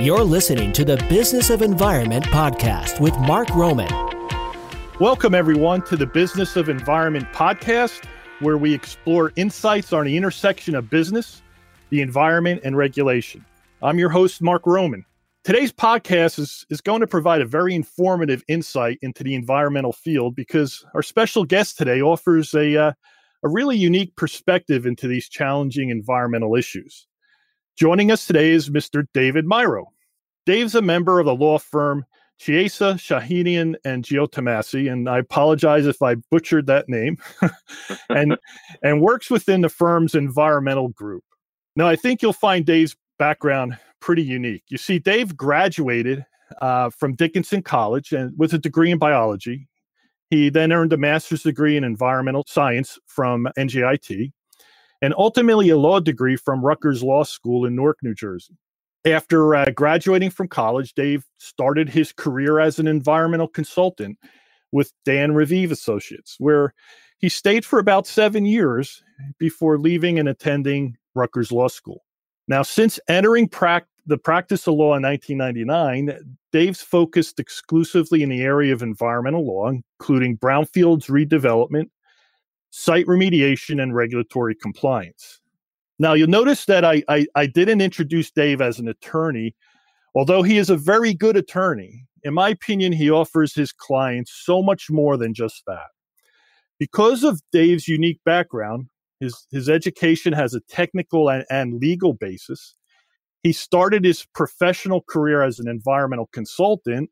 You're listening to the Business of Environment podcast with Mark Roman. Welcome, everyone, to the Business of Environment podcast, where we explore insights on the intersection of business, the environment, and regulation. I'm your host, Mark Roman. Today's podcast is, is going to provide a very informative insight into the environmental field because our special guest today offers a, uh, a really unique perspective into these challenging environmental issues. Joining us today is Mr. David Mairo. Dave's a member of the law firm Chiesa, Shahinian, and Giotomasi, and I apologize if I butchered that name, and and works within the firm's environmental group. Now, I think you'll find Dave's background pretty unique. You see, Dave graduated uh, from Dickinson College and with a degree in biology. He then earned a master's degree in environmental science from NJIT and ultimately a law degree from Rutgers Law School in Newark, New Jersey. After uh, graduating from college, Dave started his career as an environmental consultant with Dan Raviv Associates, where he stayed for about seven years before leaving and attending Rutgers Law School. Now, since entering the practice of law in 1999, Dave's focused exclusively in the area of environmental law, including brownfields redevelopment, site remediation, and regulatory compliance. Now, you'll notice that I, I, I didn't introduce Dave as an attorney, although he is a very good attorney. In my opinion, he offers his clients so much more than just that. Because of Dave's unique background, his, his education has a technical and, and legal basis. He started his professional career as an environmental consultant,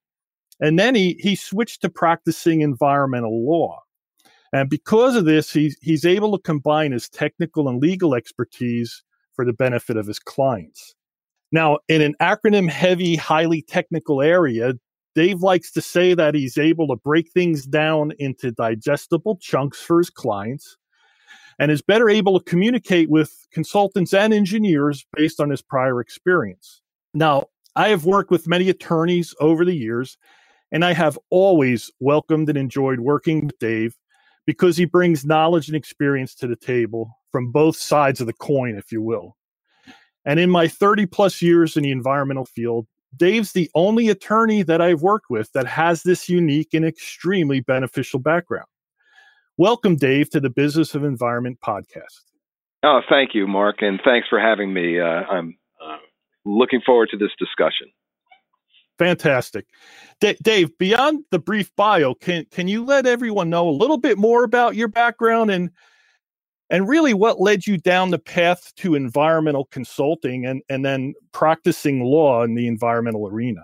and then he, he switched to practicing environmental law. And because of this, he's, he's able to combine his technical and legal expertise for the benefit of his clients. Now, in an acronym heavy, highly technical area, Dave likes to say that he's able to break things down into digestible chunks for his clients and is better able to communicate with consultants and engineers based on his prior experience. Now, I have worked with many attorneys over the years, and I have always welcomed and enjoyed working with Dave because he brings knowledge and experience to the table from both sides of the coin, if you will. And in my 30 plus years in the environmental field, Dave's the only attorney that I've worked with that has this unique and extremely beneficial background. Welcome, Dave, to the Business of Environment podcast. Oh, thank you, Mark, and thanks for having me. Uh, I'm uh, looking forward to this discussion. Fantastic. D- Dave, beyond the brief bio, can can you let everyone know a little bit more about your background and and really what led you down the path to environmental consulting and and then practicing law in the environmental arena?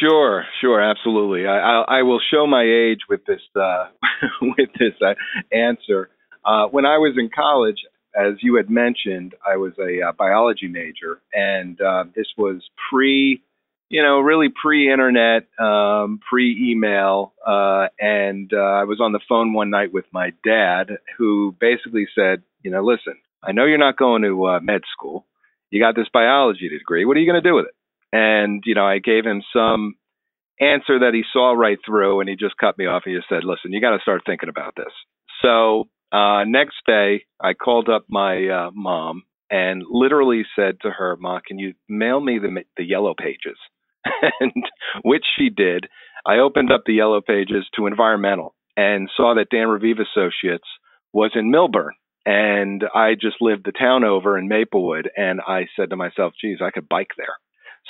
Sure, sure, absolutely. I, I, I will show my age with this uh, with this uh, answer. Uh, when I was in college, as you had mentioned, I was a uh, biology major, and uh, this was pre you know, really pre-internet, um, pre-email, uh, and uh, I was on the phone one night with my dad, who basically said, you know, listen, I know you're not going to uh, med school. You got this biology degree. What are you going to do with it? And you know, I gave him some answer that he saw right through, and he just cut me off. He just said, listen, you got to start thinking about this. So uh, next day, I called up my uh, mom and literally said to her, "Ma, can you mail me the the yellow pages?" and which she did. I opened up the yellow pages to environmental and saw that Dan Raviv Associates was in Millburn. And I just lived the town over in Maplewood. And I said to myself, geez, I could bike there.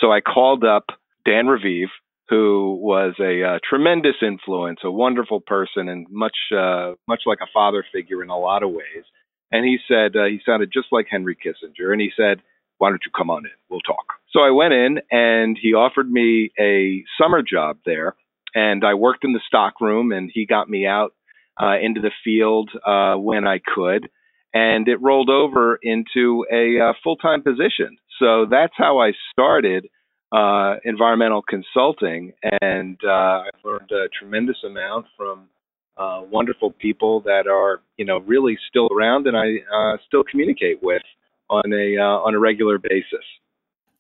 So I called up Dan Raviv, who was a uh, tremendous influence, a wonderful person, and much, uh, much like a father figure in a lot of ways. And he said, uh, he sounded just like Henry Kissinger. And he said, why don't you come on in? We'll talk. So I went in and he offered me a summer job there. And I worked in the stock room and he got me out uh, into the field uh, when I could. And it rolled over into a uh, full time position. So that's how I started uh, environmental consulting. And uh, I've learned a tremendous amount from uh, wonderful people that are, you know, really still around and I still communicate with on a on a regular basis.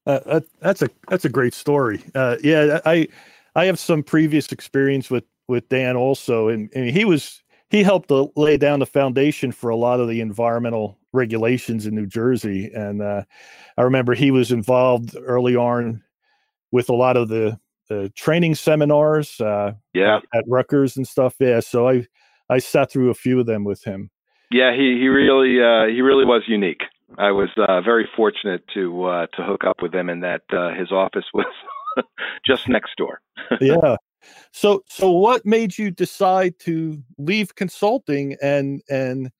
Uh, that's a that's a great story. Uh, yeah, I I have some previous experience with with Dan also, and, and he was he helped to lay down the foundation for a lot of the environmental regulations in New Jersey. And uh, I remember he was involved early on with a lot of the, the training seminars. Uh, yeah, at, at Rutgers and stuff. Yeah, so I I sat through a few of them with him. Yeah, he he really uh, he really was unique. I was uh, very fortunate to uh, to hook up with him, and that uh, his office was just next door. yeah. So so what made you decide to leave consulting and and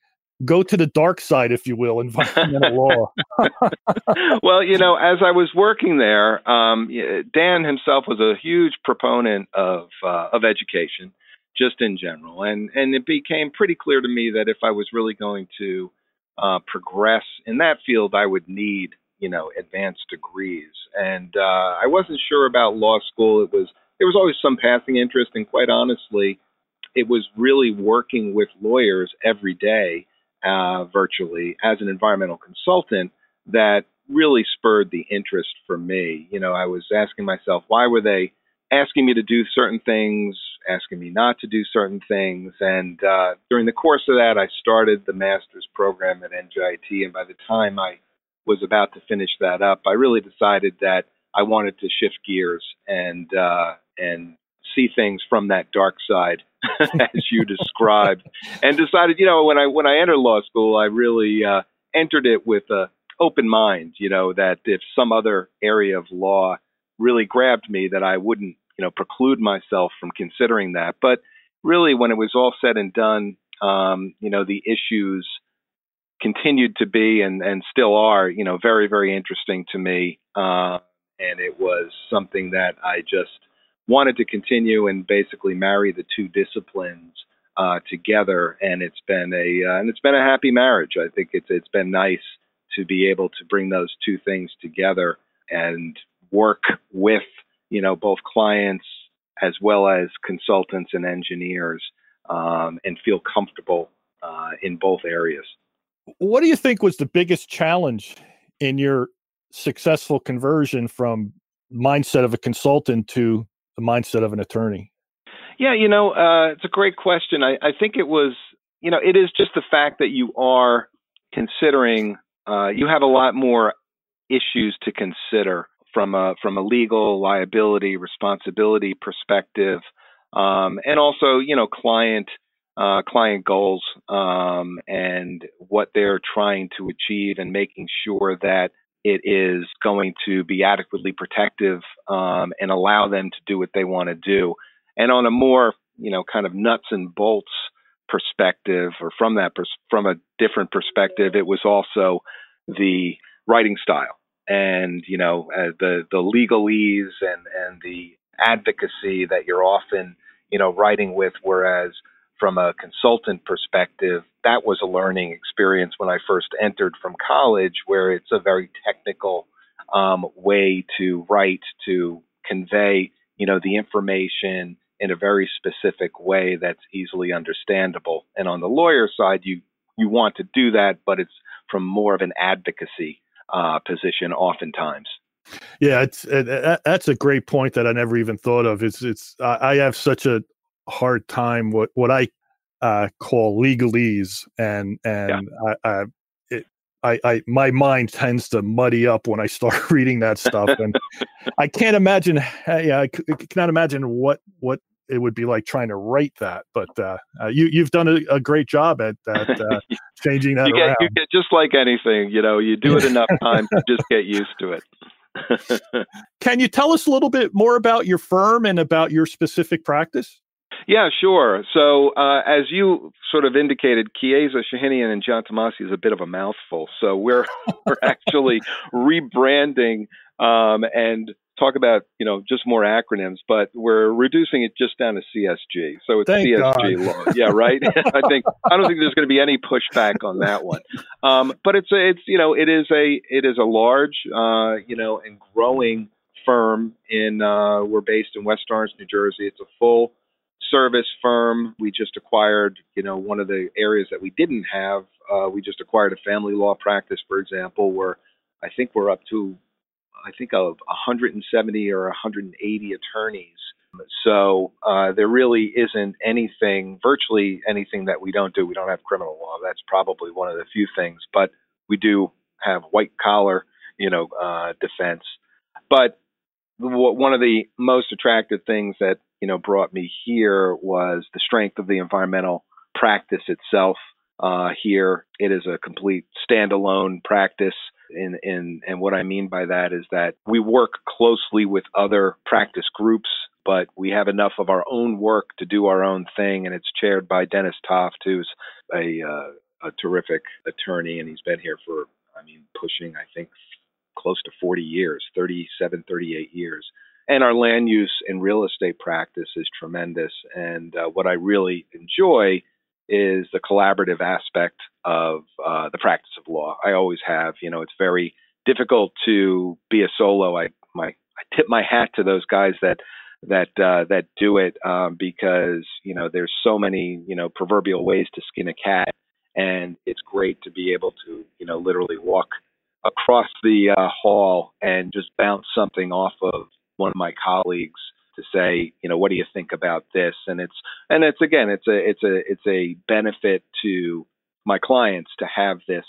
go to the dark side, if you will, environmental law? well, you know, as I was working there, um, Dan himself was a huge proponent of uh, of education, just in general, and and it became pretty clear to me that if I was really going to uh, progress in that field, I would need you know advanced degrees, and uh, I wasn't sure about law school. It was there was always some passing interest, and quite honestly, it was really working with lawyers every day, uh, virtually as an environmental consultant that really spurred the interest for me. You know, I was asking myself, why were they asking me to do certain things, asking me not to do certain things. And uh, during the course of that, I started the master's program at NJIT. And by the time I was about to finish that up, I really decided that I wanted to shift gears and uh, and see things from that dark side, as you described, and decided, you know, when I when I entered law school, I really uh, entered it with a open mind. You know, that if some other area of law really grabbed me that I wouldn't, you know, preclude myself from considering that. But really, when it was all said and done, um, you know, the issues continued to be and, and still are, you know, very, very interesting to me. Uh, and it was something that I just wanted to continue and basically marry the two disciplines uh, together. And it's been a uh, and it's been a happy marriage. I think it's it's been nice to be able to bring those two things together and work with you know both clients as well as consultants and engineers um, and feel comfortable uh, in both areas. What do you think was the biggest challenge in your successful conversion from mindset of a consultant to the mindset of an attorney? Yeah, you know, uh, it's a great question. I, I, think it was, you know, it is just the fact that you are considering, uh, you have a lot more issues to consider from a from a legal liability responsibility perspective, um, and also you know client uh, client goals um, and what they're trying to achieve, and making sure that it is going to be adequately protective um, and allow them to do what they want to do. And on a more you know kind of nuts and bolts perspective, or from that pers- from a different perspective, it was also the writing style and you know uh, the the legalese and and the advocacy that you're often you know writing with whereas from a consultant perspective that was a learning experience when I first entered from college where it's a very technical um, way to write to convey you know the information in a very specific way that's easily understandable. And on the lawyer side you you want to do that but it's from more of an advocacy uh, position oftentimes. Yeah, it's it, that's a great point that I never even thought of. It's it's I have such a hard time what what I uh, call legalese, and and yeah. I, I, it, I, I my mind tends to muddy up when I start reading that stuff, and I can't imagine. Yeah, I cannot imagine what what it would be like trying to write that. But uh, uh, you you've done a, a, great job at, at uh, changing that you get. You get just like anything, you know, you do it enough times, you just get used to it. Can you tell us a little bit more about your firm and about your specific practice? Yeah, sure. So, uh, as you sort of indicated, Chiesa, Shahinian, and Giantomasi is a bit of a mouthful. So, we're we're actually rebranding um, and talk about you know just more acronyms, but we're reducing it just down to CSG. So it's Thank CSG God. law. Yeah, right. I think I don't think there's going to be any pushback on that one. Um, but it's a, it's you know it is a it is a large uh, you know and growing firm in uh, we're based in West Orange, New Jersey. It's a full service firm. We just acquired you know one of the areas that we didn't have. Uh, we just acquired a family law practice, for example, where I think we're up to I think of 170 or 180 attorneys. So uh, there really isn't anything, virtually anything that we don't do. We don't have criminal law. That's probably one of the few things, but we do have white collar, you know, uh, defense. But one of the most attractive things that you know brought me here was the strength of the environmental practice itself. Uh, here, it is a complete standalone practice. In, in, and what I mean by that is that we work closely with other practice groups, but we have enough of our own work to do our own thing. And it's chaired by Dennis Toft, who's a, uh, a terrific attorney, and he's been here for, I mean, pushing, I think, close to 40 years, 37, 38 years. And our land use and real estate practice is tremendous. And uh, what I really enjoy is the collaborative aspect of uh, the practice of law. I always have. You know, it's very difficult to be a solo. I my I tip my hat to those guys that that uh, that do it um, because you know there's so many you know proverbial ways to skin a cat, and it's great to be able to you know literally walk across the uh, hall and just bounce something off of one of my colleagues to say, you know, what do you think about this? And it's and it's again, it's a it's a it's a benefit to my clients to have this,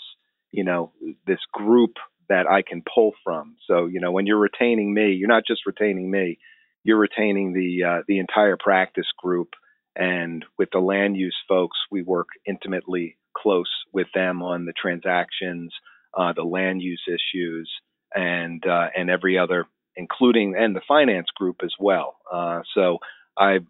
you know, this group that I can pull from. So, you know, when you're retaining me, you're not just retaining me, you're retaining the uh, the entire practice group. And with the land use folks, we work intimately close with them on the transactions, uh, the land use issues, and uh, and every other including and the finance group as well. Uh, so I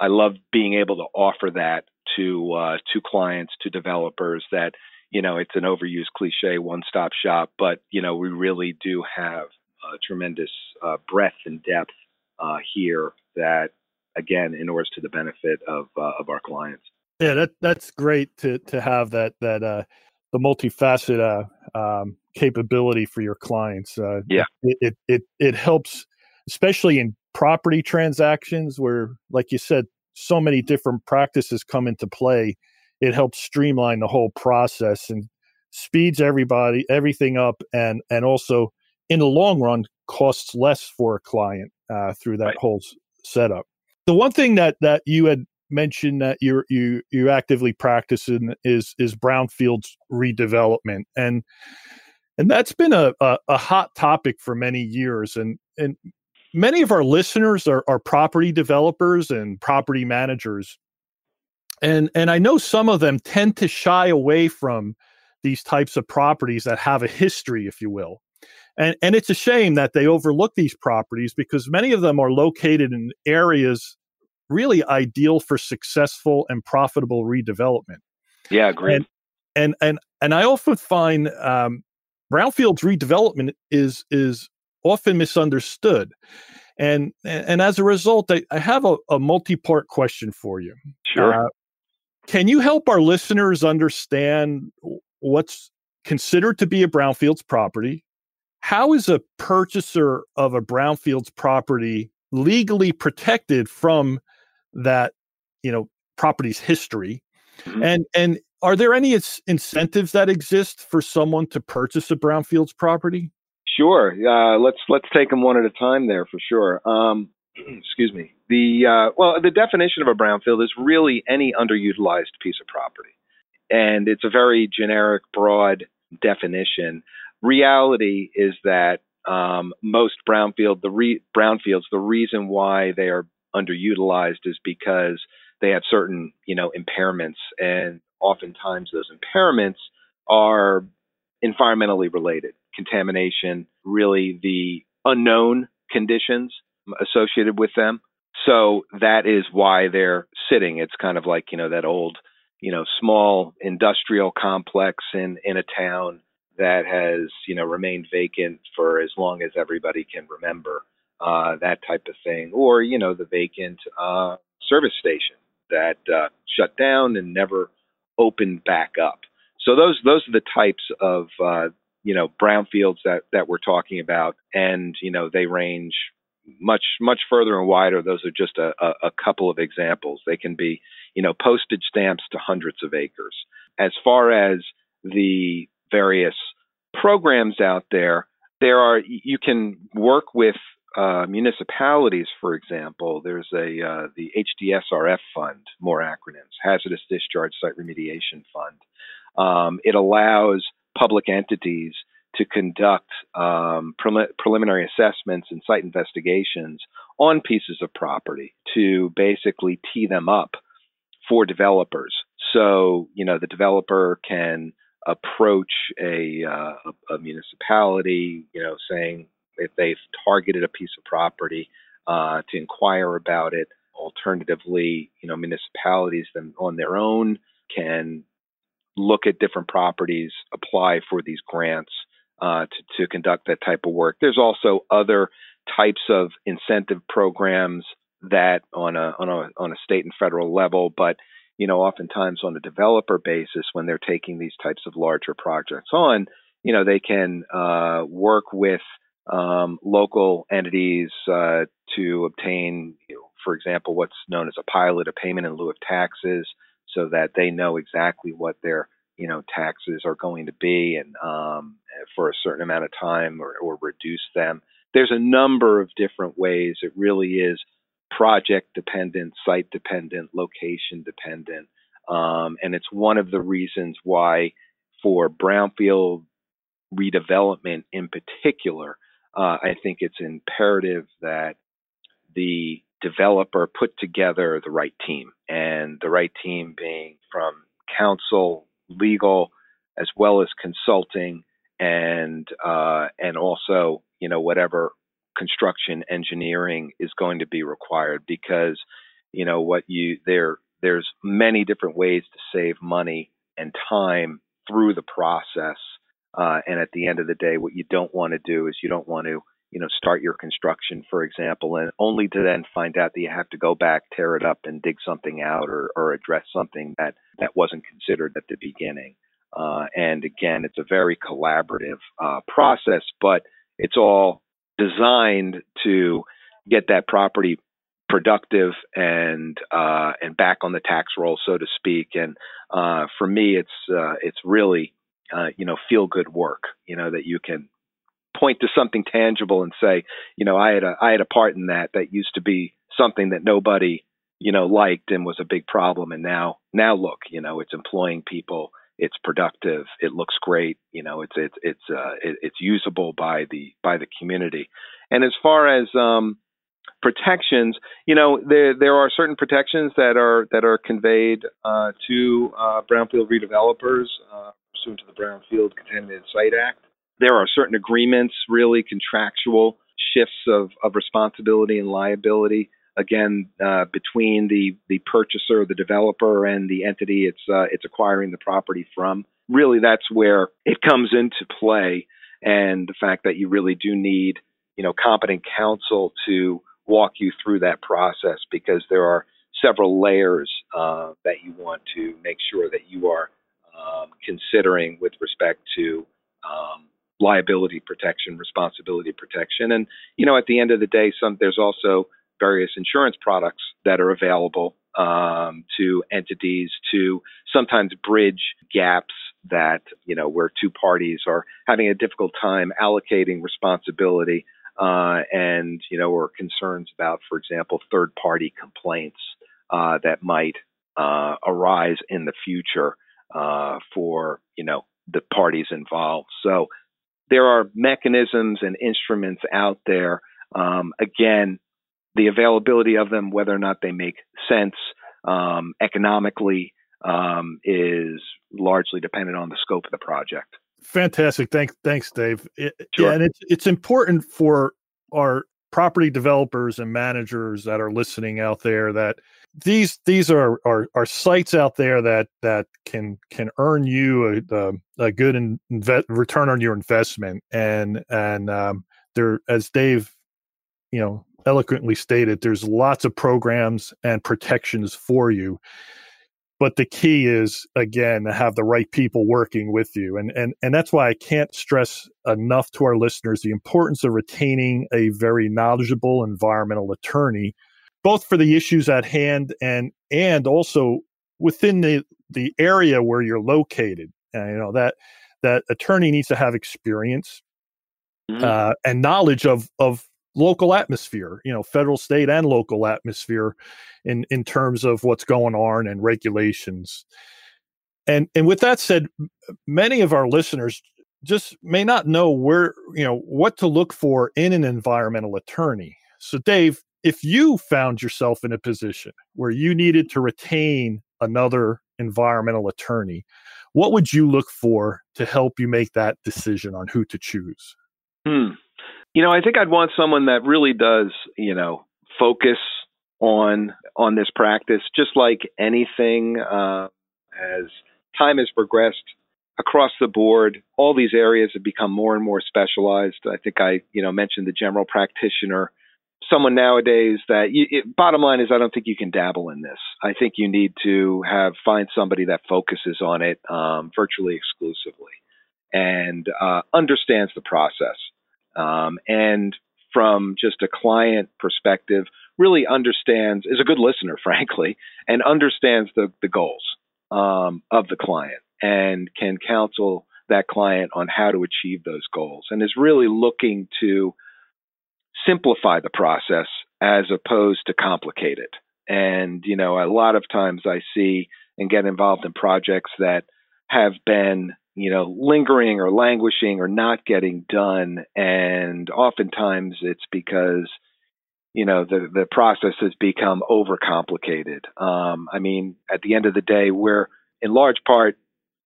I love being able to offer that to uh, to clients, to developers. That you know it's an overused cliche, one stop shop, but you know we really do have a tremendous uh, breadth and depth uh, here. That again, inures to the benefit of uh, of our clients. Yeah, that that's great to to have that that uh, the multifaceted uh, um, capability for your clients. Uh, yeah, it, it, it it helps, especially in property transactions where, like you said, so many different practices come into play. It helps streamline the whole process and speeds everybody everything up, and and also in the long run costs less for a client uh, through that right. whole setup. The one thing that that you had mentioned that you you you actively practice in is is brownfields redevelopment. And and that's been a, a, a hot topic for many years. And and many of our listeners are, are property developers and property managers. And and i know some of them tend to shy away from these types of properties that have a history if you will. And and it's a shame that they overlook these properties because many of them are located in areas really ideal for successful and profitable redevelopment yeah great and and and, and i often find um, brownfields redevelopment is is often misunderstood. And and as a result, I, I have a, a multi-part question for you. Sure. Uh, can you help our listeners understand what's considered to be a brownfields property? How is a purchaser of a brownfields property legally protected from that, you know, property's history? Mm-hmm. And and are there any incentives that exist for someone to purchase a brownfields property? Sure. Uh, let's let's take them one at a time there for sure. Um, excuse me. The uh, well, the definition of a brownfield is really any underutilized piece of property, and it's a very generic, broad definition. Reality is that um, most brownfield the re- brownfields the reason why they are underutilized is because they have certain you know impairments and oftentimes those impairments are environmentally related contamination, really the unknown conditions associated with them. So that is why they're sitting. It's kind of like, you know, that old, you know, small industrial complex in, in a town that has, you know, remained vacant for as long as everybody can remember, uh, that type of thing. Or, you know, the vacant uh, service station that uh, shut down and never opened back up. So those those are the types of uh, you know brownfields that that we're talking about, and you know they range much much further and wider. Those are just a, a, a couple of examples. They can be you know postage stamps to hundreds of acres. As far as the various programs out there, there are you can work with uh, municipalities, for example, there's a uh, the HDSRF fund, more acronyms, Hazardous Discharge Site Remediation Fund. Um, it allows public entities to conduct um, preliminary assessments and site investigations on pieces of property to basically tee them up for developers. So, you know, the developer can approach a, uh, a, municipality, you know, saying if they've targeted a piece of property uh, to inquire about it. Alternatively, you know, municipalities then on their own can look at different properties, apply for these grants uh, to, to conduct that type of work. There's also other types of incentive programs that on a on a on a state and federal level, but you know, oftentimes on a developer basis when they're taking these types of larger projects on, you know, they can uh, work with um, local entities uh, to obtain, you know, for example, what's known as a pilot, a payment in lieu of taxes, so that they know exactly what their you know taxes are going to be and um, for a certain amount of time or, or reduce them. There's a number of different ways. It really is project dependent, site dependent, location dependent. Um, and it's one of the reasons why, for brownfield redevelopment in particular, uh, I think it's imperative that the developer put together the right team, and the right team being from counsel, legal, as well as consulting, and uh, and also you know whatever construction engineering is going to be required because you know what you there there's many different ways to save money and time through the process uh, and at the end of the day what you don't want to do is you don't want to you know start your construction for example and only to then find out that you have to go back tear it up and dig something out or, or address something that that wasn't considered at the beginning uh, and again it's a very collaborative uh, process but it's all designed to get that property productive and uh, and back on the tax roll, so to speak. And uh, for me, it's uh, it's really uh, you know feel good work. You know that you can point to something tangible and say, you know, I had a I had a part in that. That used to be something that nobody you know liked and was a big problem, and now now look, you know, it's employing people it's productive, it looks great, you know, it's it's it's uh, it, it's usable by the by the community. And as far as um, protections, you know, there there are certain protections that are that are conveyed uh, to uh, brownfield redevelopers uh, pursuant to the Brownfield Contaminated Site Act. There are certain agreements, really contractual shifts of, of responsibility and liability again uh, between the the purchaser, the developer, and the entity it's uh, it's acquiring the property from. Really, that's where it comes into play, and the fact that you really do need you know competent counsel to walk you through that process because there are several layers uh, that you want to make sure that you are um, considering with respect to um, liability protection, responsibility protection, and you know at the end of the day, some there's also various insurance products that are available um, to entities to sometimes bridge gaps that you know where two parties are having a difficult time allocating responsibility uh, and you know or concerns about for example third party complaints uh, that might uh, arise in the future uh, for you know the parties involved so there are mechanisms and instruments out there um, again the availability of them, whether or not they make sense um, economically, um, is largely dependent on the scope of the project. Fantastic. Thanks, thanks, Dave. It, sure. Yeah, and it's it's important for our property developers and managers that are listening out there that these these are are, are sites out there that that can can earn you a, a, good inve- return on your investment and and um, they're as Dave you know eloquently stated, there's lots of programs and protections for you. But the key is again to have the right people working with you. And and and that's why I can't stress enough to our listeners the importance of retaining a very knowledgeable environmental attorney, both for the issues at hand and and also within the the area where you're located. And, you know that that attorney needs to have experience mm-hmm. uh, and knowledge of of local atmosphere, you know, federal, state, and local atmosphere in in terms of what's going on and regulations. And and with that said, many of our listeners just may not know where, you know, what to look for in an environmental attorney. So, Dave, if you found yourself in a position where you needed to retain another environmental attorney, what would you look for to help you make that decision on who to choose? Hmm. You know, I think I'd want someone that really does, you know, focus on on this practice, just like anything. Uh, as time has progressed across the board, all these areas have become more and more specialized. I think I, you know, mentioned the general practitioner someone nowadays that you, it, bottom line is I don't think you can dabble in this. I think you need to have find somebody that focuses on it um, virtually exclusively and uh, understands the process. Um, and from just a client perspective, really understands is a good listener, frankly, and understands the the goals um, of the client and can counsel that client on how to achieve those goals and is really looking to simplify the process as opposed to complicate it. And, you know, a lot of times I see and get involved in projects that have been, you know, lingering or languishing or not getting done. And oftentimes it's because, you know, the, the process has become overcomplicated. Um, I mean, at the end of the day, we're in large part,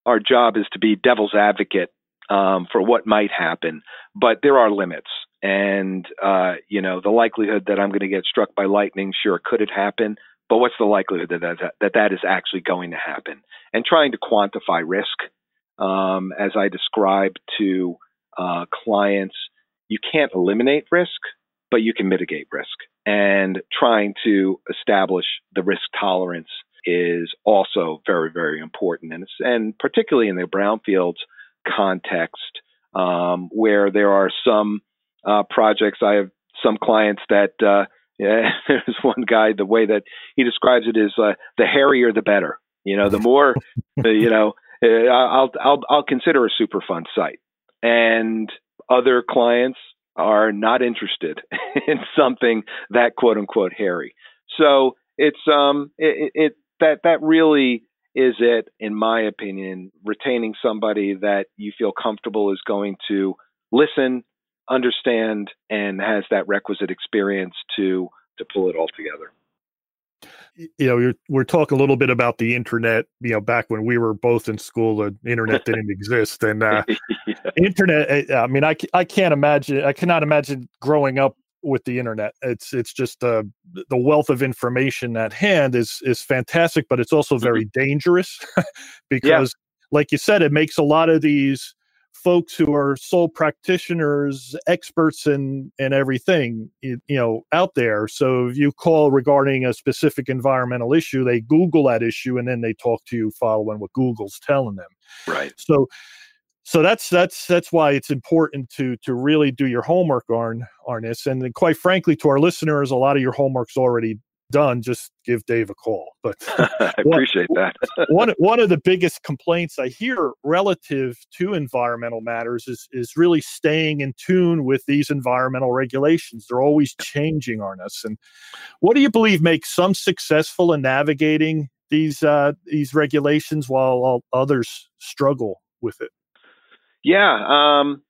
our job is to be devil's advocate um, for what might happen, but there are limits. And, uh, you know, the likelihood that I'm going to get struck by lightning, sure, could it happen? But what's the likelihood that that, that, that is actually going to happen? And trying to quantify risk, um, as I describe to uh, clients, you can't eliminate risk, but you can mitigate risk. And trying to establish the risk tolerance is also very, very important. And, and particularly in the brownfields context, um, where there are some uh, projects. I have some clients that uh, yeah, there's one guy. The way that he describes it is uh, the hairier the better. You know, the more you know. Uh, I'll I'll I'll consider a Superfund site, and other clients are not interested in something that quote unquote hairy. So it's um it, it that that really is it in my opinion retaining somebody that you feel comfortable is going to listen understand and has that requisite experience to to pull it all together you know we're, we're talking a little bit about the internet you know back when we were both in school the internet didn't exist and uh, yeah. internet eh, i mean I, I can't imagine i cannot imagine growing up with the internet it's it's just uh, the wealth of information at hand is is fantastic but it's also mm-hmm. very dangerous because yeah. like you said it makes a lot of these folks who are sole practitioners, experts in in everything, you, you, know, out there. So if you call regarding a specific environmental issue, they Google that issue and then they talk to you following what Google's telling them. Right. So so that's that's that's why it's important to to really do your homework on on this. And quite frankly, to our listeners, a lot of your homework's already done, just give Dave a call. But I appreciate one, that. one one of the biggest complaints I hear relative to environmental matters is is really staying in tune with these environmental regulations. They're always changing on us. And what do you believe makes some successful in navigating these uh, these regulations while others struggle with it? Yeah, um,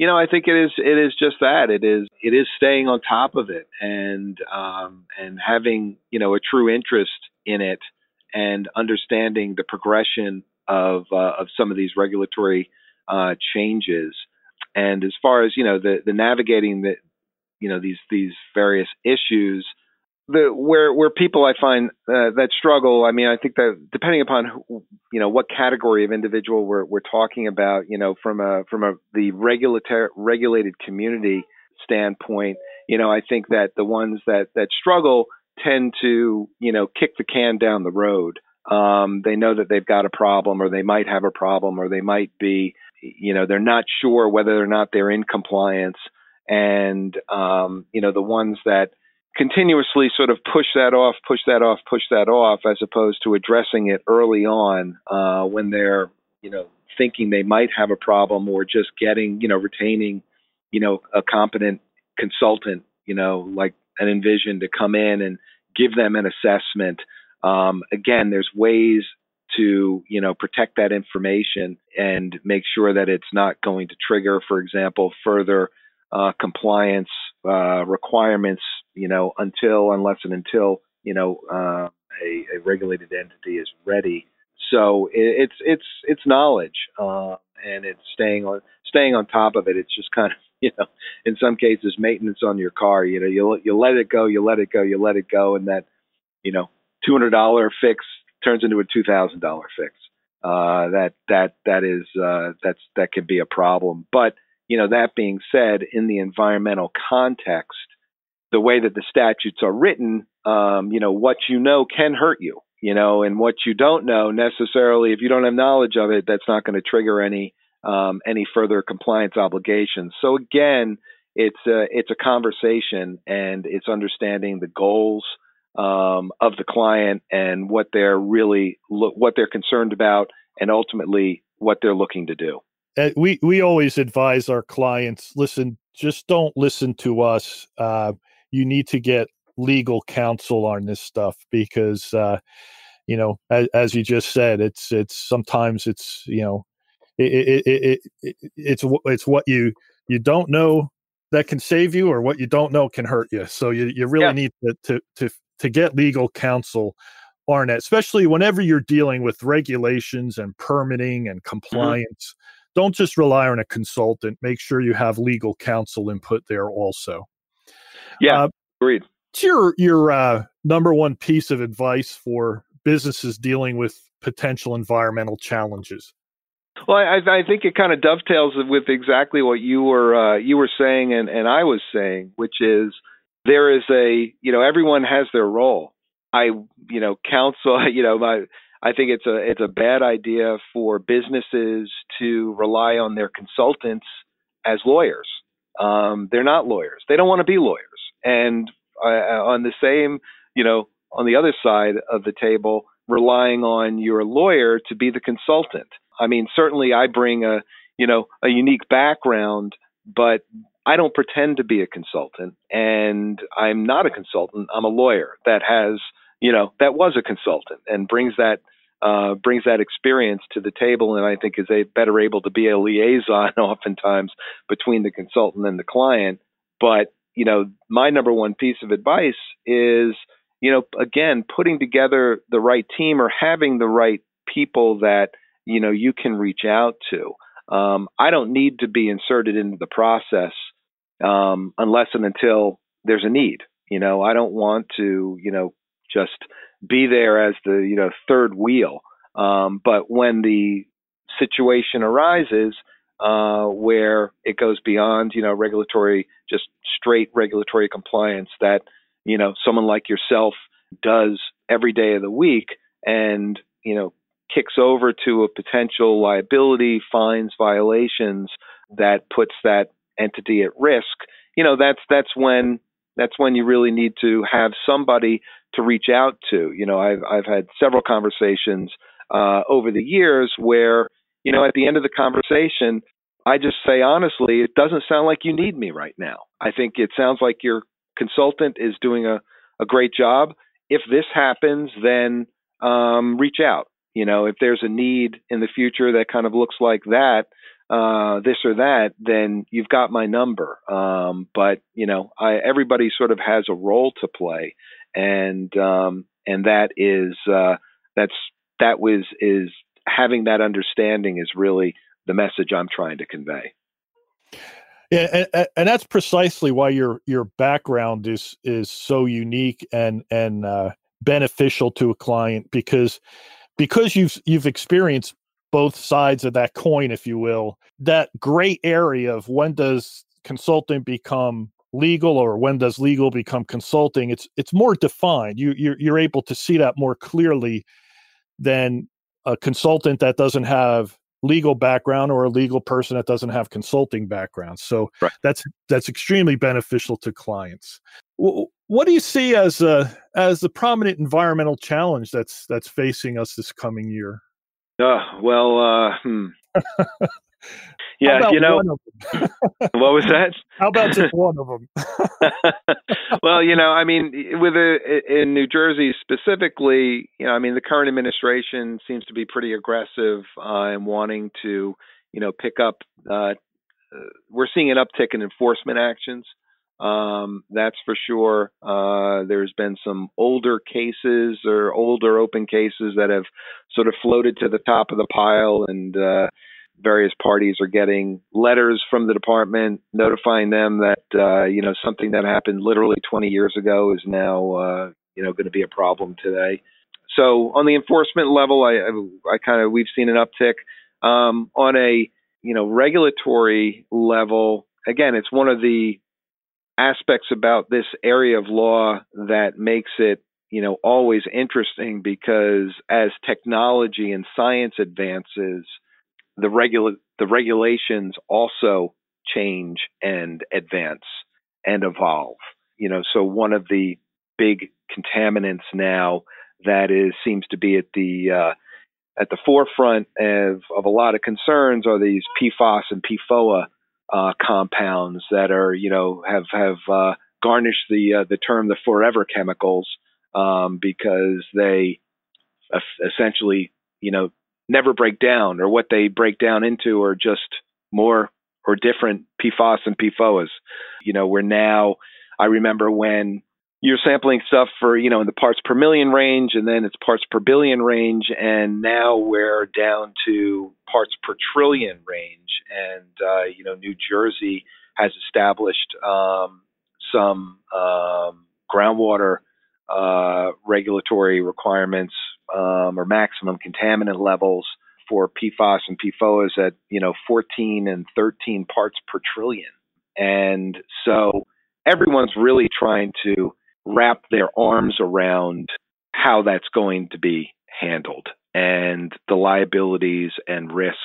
you know, I think it is it is just that. It is it is staying on top of it and um, and having you know a true interest in it and understanding the progression of uh, of some of these regulatory uh, changes. And as far as you know, the the navigating the you know these these various issues the where where people I find uh, that struggle. I mean, I think that depending upon who, you know what category of individual we're we're talking about, you know, from a from a the regulatory regulated community standpoint, you know, I think that the ones that that struggle tend to you know kick the can down the road. Um, they know that they've got a problem, or they might have a problem, or they might be, you know, they're not sure whether or not they're in compliance. And um, you know, the ones that continuously sort of push that off, push that off, push that off, as opposed to addressing it early on uh, when they're, you know, thinking they might have a problem or just getting, you know, retaining, you know, a competent consultant, you know, like an Envision to come in and give them an assessment. Um, again, there's ways to you know protect that information and make sure that it's not going to trigger, for example, further uh, compliance uh, requirements. You know, until unless and until you know uh, a, a, regulated entity is ready. So it, it's it's it's knowledge uh, and it's staying on staying on top of it. It's just kind of you know in some cases maintenance on your car. You know you you let it go, you let it go, you let it go, and that you know two hundred dollar fix turns into a two thousand dollar fix. Uh, that that that is uh, that's that can be a problem. But you know that being said, in the environmental context, the way that the statutes are written, um, you know what you know can hurt you. You know, and what you don't know necessarily, if you don't have knowledge of it, that's not going to trigger any um, any further compliance obligations. So again, it's a it's a conversation and it's understanding the goals um, of the client and what they're really lo- what they're concerned about, and ultimately what they're looking to do. Uh, we we always advise our clients: listen, just don't listen to us. Uh, you need to get legal counsel on this stuff because, uh, you know, as, as, you just said, it's it's sometimes it's you know, it, it, it, it it's it's what you you don't know that can save you or what you don't know can hurt you. So you, you really yeah. need to, to, to to get legal counsel on it, especially whenever you're dealing with regulations and permitting and mm-hmm. compliance. Mm-hmm. Don't just rely on a consultant. Make sure you have legal counsel input there also. Yeah, uh, agreed. What's your your uh, number one piece of advice for businesses dealing with potential environmental challenges? Well, I, I think it kind of dovetails with exactly what you were uh, you were saying and, and I was saying, which is there is a you know everyone has their role. I you know counsel you know my I think it's a it's a bad idea for businesses to rely on their consultants as lawyers. Um, they're not lawyers. They don't want to be lawyers. And uh, on the same you know on the other side of the table, relying on your lawyer to be the consultant. I mean, certainly I bring a you know a unique background, but I don't pretend to be a consultant, and I'm not a consultant. I'm a lawyer that has, you know, that was a consultant and brings that uh, brings that experience to the table, and I think is a better able to be a liaison oftentimes between the consultant and the client. But you know, my number one piece of advice is, you know, again, putting together the right team or having the right people that you know you can reach out to. Um, I don't need to be inserted into the process um, unless and until there's a need. You know, I don't want to, you know, just be there as the, you know, third wheel. Um, but when the situation arises uh, where it goes beyond, you know, regulatory, just straight regulatory compliance that, you know, someone like yourself does every day of the week and, you know, kicks over to a potential liability, fines, violations that puts that entity at risk, you know, that's that's when that's when you really need to have somebody to reach out to. You know, I've I've had several conversations uh, over the years where, you know, at the end of the conversation, I just say honestly, it doesn't sound like you need me right now. I think it sounds like your consultant is doing a, a great job. If this happens, then um, reach out. You know, if there's a need in the future that kind of looks like that, uh, this or that, then you've got my number. Um, but you know, I, everybody sort of has a role to play, and um, and that is uh, that's that was is having that understanding is really the message I'm trying to convey. Yeah, and, and that's precisely why your your background is is so unique and and uh, beneficial to a client because because you've you've experienced both sides of that coin, if you will, that gray area of when does consulting become legal or when does legal become consulting it's it's more defined you you're, you're able to see that more clearly than a consultant that doesn't have legal background or a legal person that doesn't have consulting background so right. that's that's extremely beneficial to clients what do you see as a as the prominent environmental challenge that's that's facing us this coming year uh, well, uh, hmm. yeah, you know, what was that? How about just one of them? well, you know, I mean, with a, in New Jersey specifically, you know, I mean, the current administration seems to be pretty aggressive uh, in wanting to, you know, pick up. Uh, we're seeing an uptick in enforcement actions. Um, that's for sure. Uh, there's been some older cases or older open cases that have sort of floated to the top of the pile, and uh, various parties are getting letters from the department notifying them that uh, you know something that happened literally 20 years ago is now uh, you know going to be a problem today. So on the enforcement level, I, I, I kind of we've seen an uptick. Um, on a you know regulatory level, again, it's one of the aspects about this area of law that makes it you know always interesting because as technology and science advances the regula- the regulations also change and advance and evolve. You know so one of the big contaminants now that is seems to be at the uh, at the forefront of, of a lot of concerns are these PFAS and PFOA uh, compounds that are, you know, have have uh, garnished the uh, the term the forever chemicals um, because they essentially, you know, never break down, or what they break down into are just more or different PFAS and PFOAs. You know, we're now. I remember when you're sampling stuff for you know in the parts per million range and then it's parts per billion range and now we're down to parts per trillion range and uh, you know new jersey has established um, some um, groundwater uh, regulatory requirements um, or maximum contaminant levels for PFAS and PFOAs at you know 14 and 13 parts per trillion, and so everyone's really trying to wrap their arms around how that's going to be handled and the liabilities and risks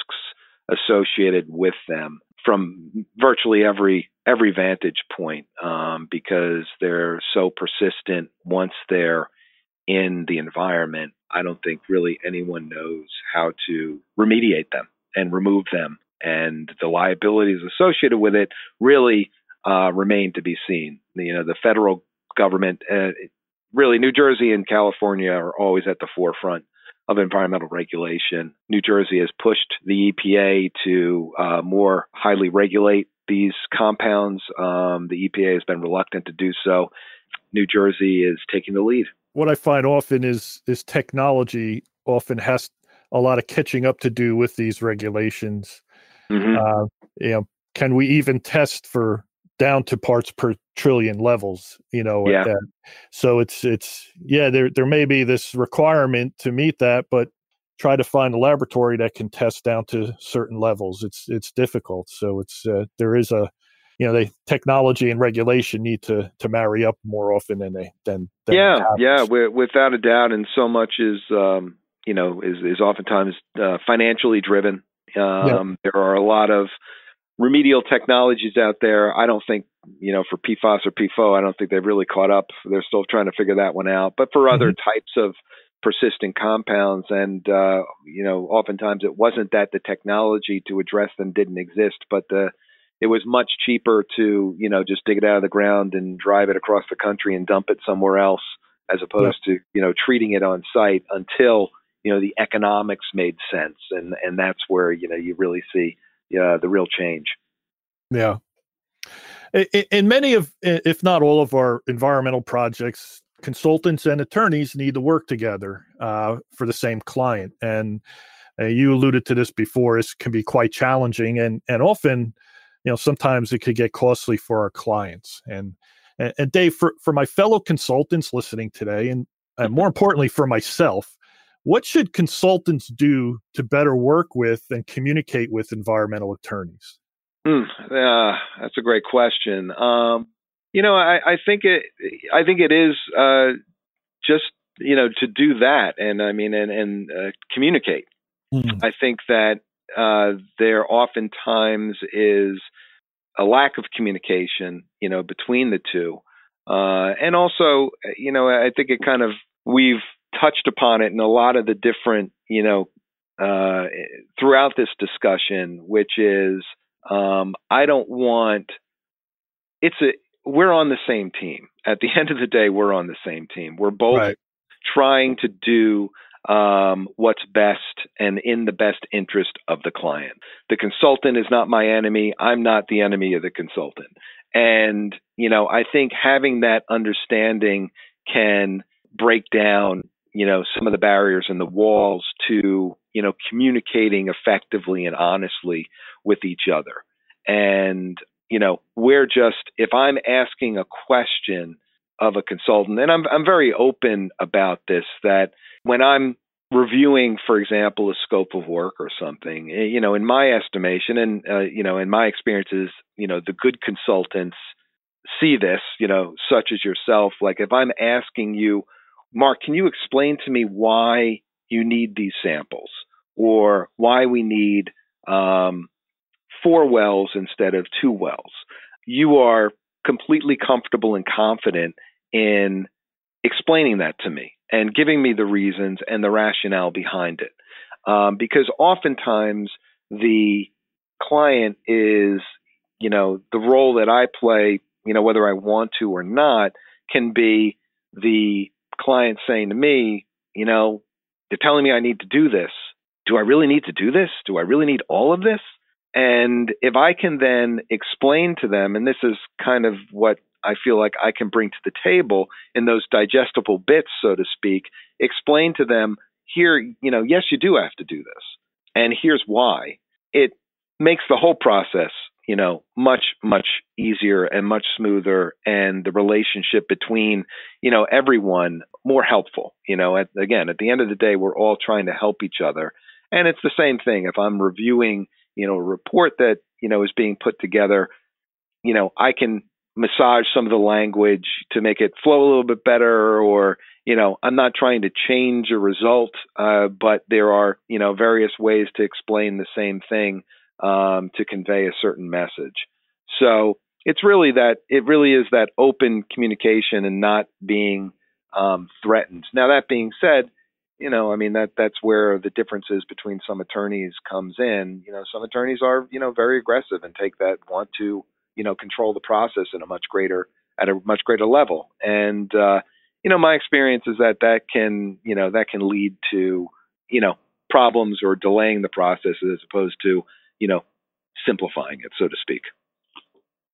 associated with them from virtually every every vantage point um, because they're so persistent once they're in the environment. I don't think really anyone knows how to remediate them and remove them, and the liabilities associated with it really uh, remain to be seen. You know, the federal government, uh, really New Jersey and California are always at the forefront of environmental regulation. New Jersey has pushed the EPA to uh, more highly regulate these compounds. Um, the EPA has been reluctant to do so. New Jersey is taking the lead. What I find often is is technology often has a lot of catching up to do with these regulations. Mm-hmm. Uh, you know, can we even test for down to parts per trillion levels you know yeah. so it's it's yeah there there may be this requirement to meet that but try to find a laboratory that can test down to certain levels it's it's difficult so it's uh, there is a you know the technology and regulation need to to marry up more often than they than, than yeah yeah without a doubt and so much is um you know is is oftentimes uh, financially driven um yeah. there are a lot of remedial technologies out there. I don't think, you know, for PFAS or PFO, I don't think they've really caught up. They're still trying to figure that one out. But for other mm-hmm. types of persistent compounds, and uh, you know, oftentimes it wasn't that the technology to address them didn't exist, but the it was much cheaper to you know just dig it out of the ground and drive it across the country and dump it somewhere else as opposed to you know treating it on site until you know the economics made sense and and that's where you know you really see uh, the real change. Yeah. In many of, if not all of our environmental projects, consultants and attorneys need to work together uh, for the same client. And uh, you alluded to this before. It can be quite challenging, and and often, you know, sometimes it could get costly for our clients. And and, and Dave, for for my fellow consultants listening today, and, and more importantly for myself, what should consultants do to better work with and communicate with environmental attorneys? Mm, uh, that's a great question. Um, you know, I, I, think it. I think it is uh, just you know to do that, and I mean, and, and uh, communicate. Mm. I think that uh, there oftentimes is a lack of communication, you know, between the two, uh, and also, you know, I think it kind of we've touched upon it in a lot of the different, you know, uh, throughout this discussion, which is Um, I don't want it's a we're on the same team. At the end of the day, we're on the same team. We're both right. trying to do um, what's best and in the best interest of the client. The consultant is not my enemy. I'm not the enemy of the consultant. And, you know, I think having that understanding can break down, you know, some of the barriers and the walls to, you know, communicating effectively and honestly with each other. And, you know, we're just, if I'm asking a question of a consultant, and I'm, I'm very open about this, that when I'm reviewing, for example, a scope of work or something, eh, you know, in my estimation and, uh, you know, in my experiences, you know, the good consultants see this, you know, such as yourself. Like if I'm asking you, Mark, can you explain to me why you need these samples or why we need um, four wells instead of two wells? You are completely comfortable and confident in explaining that to me and giving me the reasons and the rationale behind it. Um, because oftentimes the client is, you know, the role that I play, you know, whether I want to or not, can be the client saying to me, you know, they're telling me I need to do this. Do I really need to do this? Do I really need all of this? And if I can then explain to them, and this is kind of what I feel like I can bring to the table in those digestible bits, so to speak, explain to them here, you know, yes, you do have to do this. And here's why. It makes the whole process, you know, much, much easier and much smoother and the relationship between, you know, everyone more helpful. You know, at, again, at the end of the day, we're all trying to help each other. And it's the same thing. If I'm reviewing, you know, a report that, you know, is being put together, you know, I can massage some of the language to make it flow a little bit better or you know i'm not trying to change a result uh, but there are you know various ways to explain the same thing um, to convey a certain message. So it's really that it really is that open communication and not being um, threatened. Now that being said you know i mean that that's where the differences between some attorneys comes in. You know some attorneys are you know very aggressive and take that want to you know control the process in a much greater at a much greater level. And uh, you know my experience is that that can you know that can lead to you know problems or delaying the process as opposed to you know simplifying it so to speak.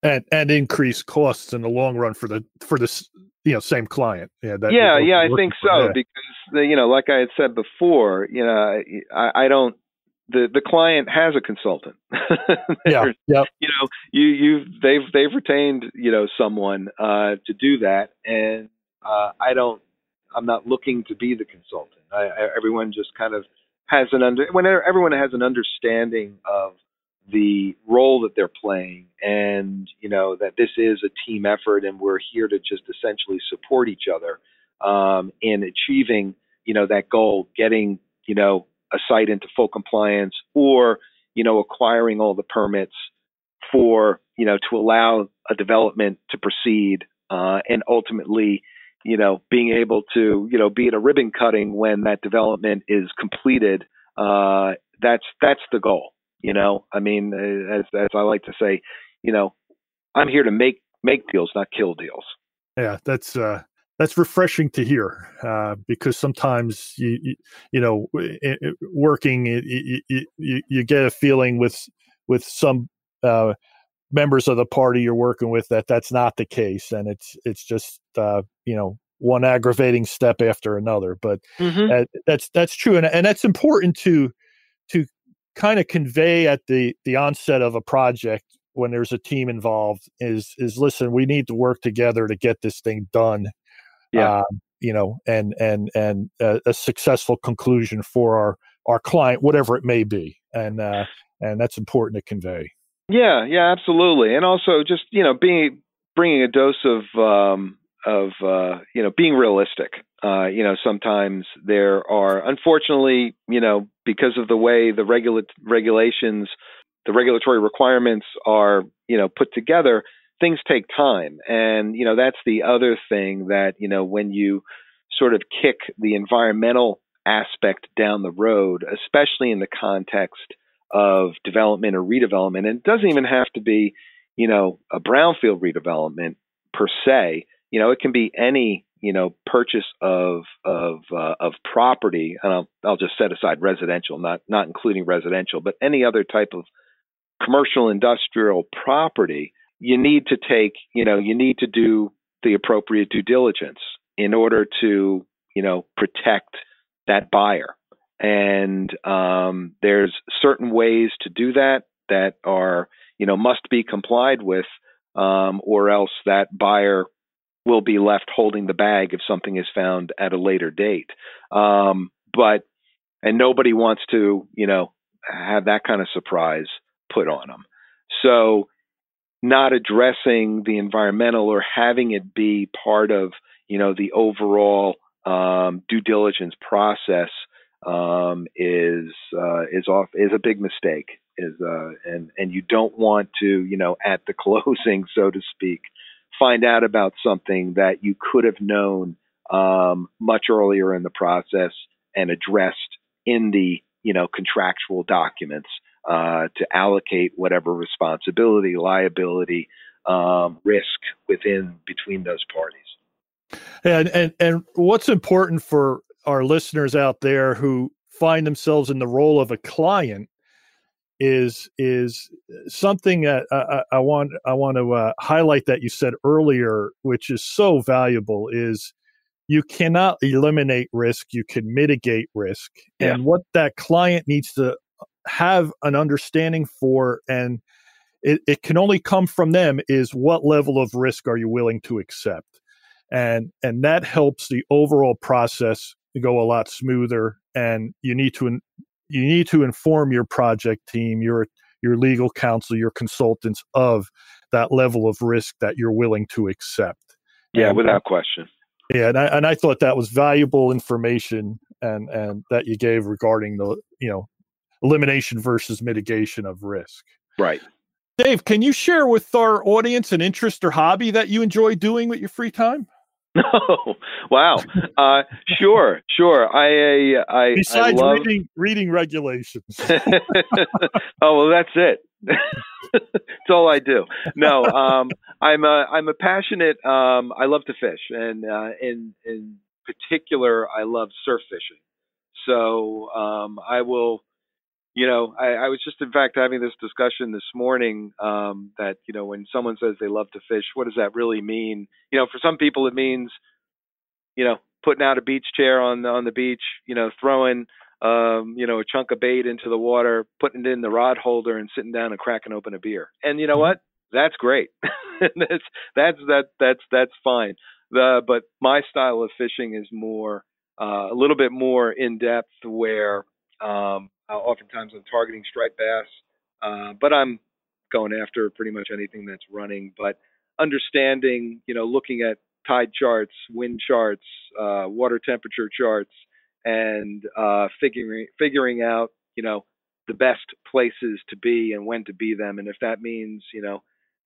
And and increase costs in the long run for the for this you know same client yeah that, yeah yeah i think so because the, you know like i had said before you know i i don't the the client has a consultant. yeah, yeah. You know, you you they've they've retained you know someone uh, to do that, and uh, I don't. I'm not looking to be the consultant. I, I, everyone just kind of has an under when everyone has an understanding of the role that they're playing, and you know that this is a team effort, and we're here to just essentially support each other um, in achieving you know that goal, getting you know a site into full compliance or, you know, acquiring all the permits for, you know, to allow a development to proceed uh, and ultimately, you know, being able to, you know, be at a ribbon cutting when that development is completed. Uh, that's that's the goal. You know, I mean, uh, as as I like to say, you know, I'm here to make make deals, not kill deals. Yeah, that's uh, that's refreshing to hear uh, because sometimes you, you, you know it, it, working it, you, you get a feeling with with some uh, members of the party you're working with that that's not the case and it's it's just uh, you know one aggravating step after another but mm-hmm. that's that's true and, and that's important to kind of convey at the the onset of a project when there's a team involved is is listen we need to work together to get this thing done yeah. Uh, you know, and and and a, a, successful conclusion for our our client, whatever it may be, and uh, and that's important to convey. Yeah, yeah, absolutely, and also just you know being bringing a dose of um, of uh, you know being realistic. Uh, you know, sometimes there are, unfortunately, you know, because of the way the regula- regulations, the regulatory requirements are, you know, put together, things take time. And, you know, that's the other thing that, you know, when you sort of kick the environmental aspect down the road, especially in the context of development or redevelopment. And it doesn't even have to be, you know, a brownfield redevelopment per se. You know, it can be any you know purchase of of uh, of property, and I'll I'll just set aside residential, not not including residential, but any other type of commercial industrial property. You need to take, you know, you need to do the appropriate due diligence in order to, you know, protect that buyer. And um, there's certain ways to do that that are, you know, must be complied with, um, or else that buyer will be left holding the bag if something is found at a later date. Um, but and nobody wants to, you know, have that kind of surprise put on them. So, not addressing the environmental or having it be part of, you know, the overall um, due diligence process um, is uh, is off is a big mistake. Is uh, and and you don't want to you know at the closing, so to speak, find out about something that you could have known um, much earlier in the process and addressed in the you know contractual documents uh, to allocate whatever responsibility, liability, um, risk within between those parties. And and and what's important for our listeners out there who find themselves in the role of a client is is something that I, I want I want to uh, highlight that you said earlier, which is so valuable. Is you cannot eliminate risk, you can mitigate risk, yeah. and what that client needs to have an understanding for, and it, it can only come from them is what level of risk are you willing to accept, and and that helps the overall process go a lot smoother and you need to you need to inform your project team your your legal counsel your consultants of that level of risk that you're willing to accept. Yeah and, without question. Yeah and I, and I thought that was valuable information and and that you gave regarding the you know elimination versus mitigation of risk. Right. Dave can you share with our audience an interest or hobby that you enjoy doing with your free time No, wow. Uh, sure, sure. I, uh, I besides I love... reading reading regulations. oh well, that's it. That's all I do. No, um, I'm a I'm a passionate. Um, I love to fish, and uh, in in particular, I love surf fishing. So um, I will you know, I, I, was just in fact having this discussion this morning um, that you know when someone says they love to fish, what does that really mean? You know, for some people it means, you know, putting out a beach chair on the, on the beach, you know, throwing um, you know a chunk of bait into the water, putting it in the rod holder, and sitting down and cracking open a beer. And you know mm-hmm. what? That's great. that's that's that that's that's fine. The, but my style of fishing is more uh, a little bit more in depth, where um, uh, oftentimes I'm targeting striped bass, uh, but I'm going after pretty much anything that's running. But understanding, you know, looking at tide charts, wind charts, uh, water temperature charts, and uh, figuring figuring out, you know, the best places to be and when to be them, and if that means, you know,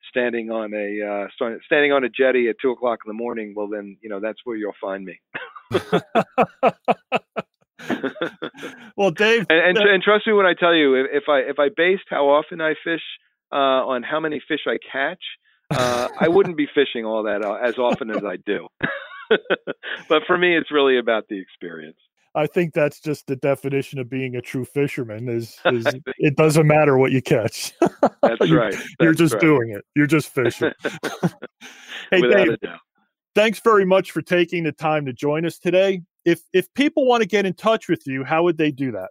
standing on a uh, standing on a jetty at two o'clock in the morning, well then, you know, that's where you'll find me. well, Dave, and, and, and, trust me when I tell you, if, if, I if I based how often I fish uh, on how many fish I catch, uh, I wouldn't be fishing all that uh, as often as I do. but for me, it's really about the experience. I think that's just the definition of being a true fisherman. Is, is it doesn't matter what you catch. That's right. That's You're just right. doing it. You're just fishing. hey, Without Dave, thanks very much for taking the time to join us today if if people want to get in touch with you, how would they do that?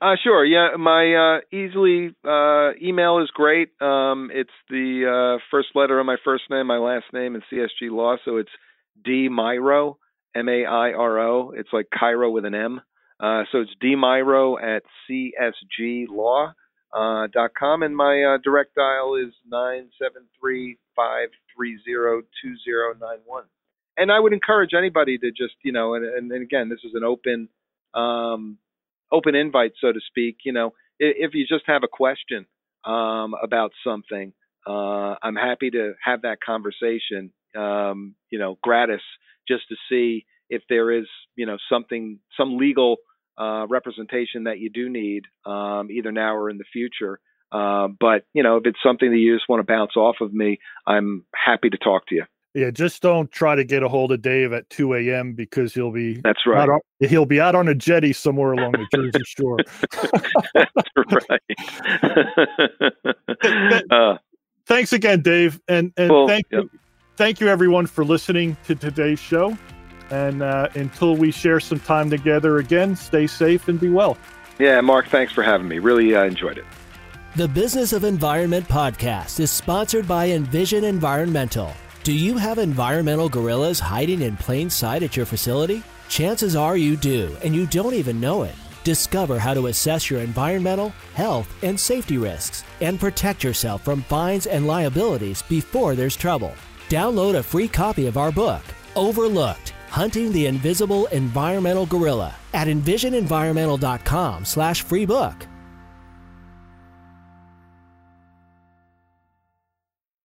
Uh, sure. Yeah, my uh, easily uh, email is great. Um, it's the uh, first letter of my first name, my last name, and CSG Law. So it's D Mairo, M A I R O. It's like Cairo with an M. Uh, so it's D Mairo at CSGLaw. Uh, dot com and my direct dial is nine seven three five three zero two zero nine one and I would encourage anybody to just, you know, and, and, and again, this is an open, um, open invite, so to speak. You know, if, if you just have a question um, about something, uh, I'm happy to have that conversation. Um, you know, gratis, just to see if there is, you know, something, some legal uh, representation that you do need, um, either now or in the future. Uh, but you know, if it's something that you just want to bounce off of me, I'm happy to talk to you. Yeah, just don't try to get a hold of Dave at 2 a.m. because he'll be that's right. On, he'll be out on a jetty somewhere along the Jersey Shore. that's right. uh, Thanks again, Dave, and and well, thank yep. you, thank you everyone for listening to today's show. And uh, until we share some time together again, stay safe and be well. Yeah, Mark, thanks for having me. Really uh, enjoyed it. The Business of Environment podcast is sponsored by Envision Environmental. Do you have environmental gorillas hiding in plain sight at your facility? Chances are you do, and you don't even know it. Discover how to assess your environmental, health, and safety risks and protect yourself from fines and liabilities before there's trouble. Download a free copy of our book, Overlooked Hunting the Invisible Environmental Gorilla at envisionenvironmental.com slash free book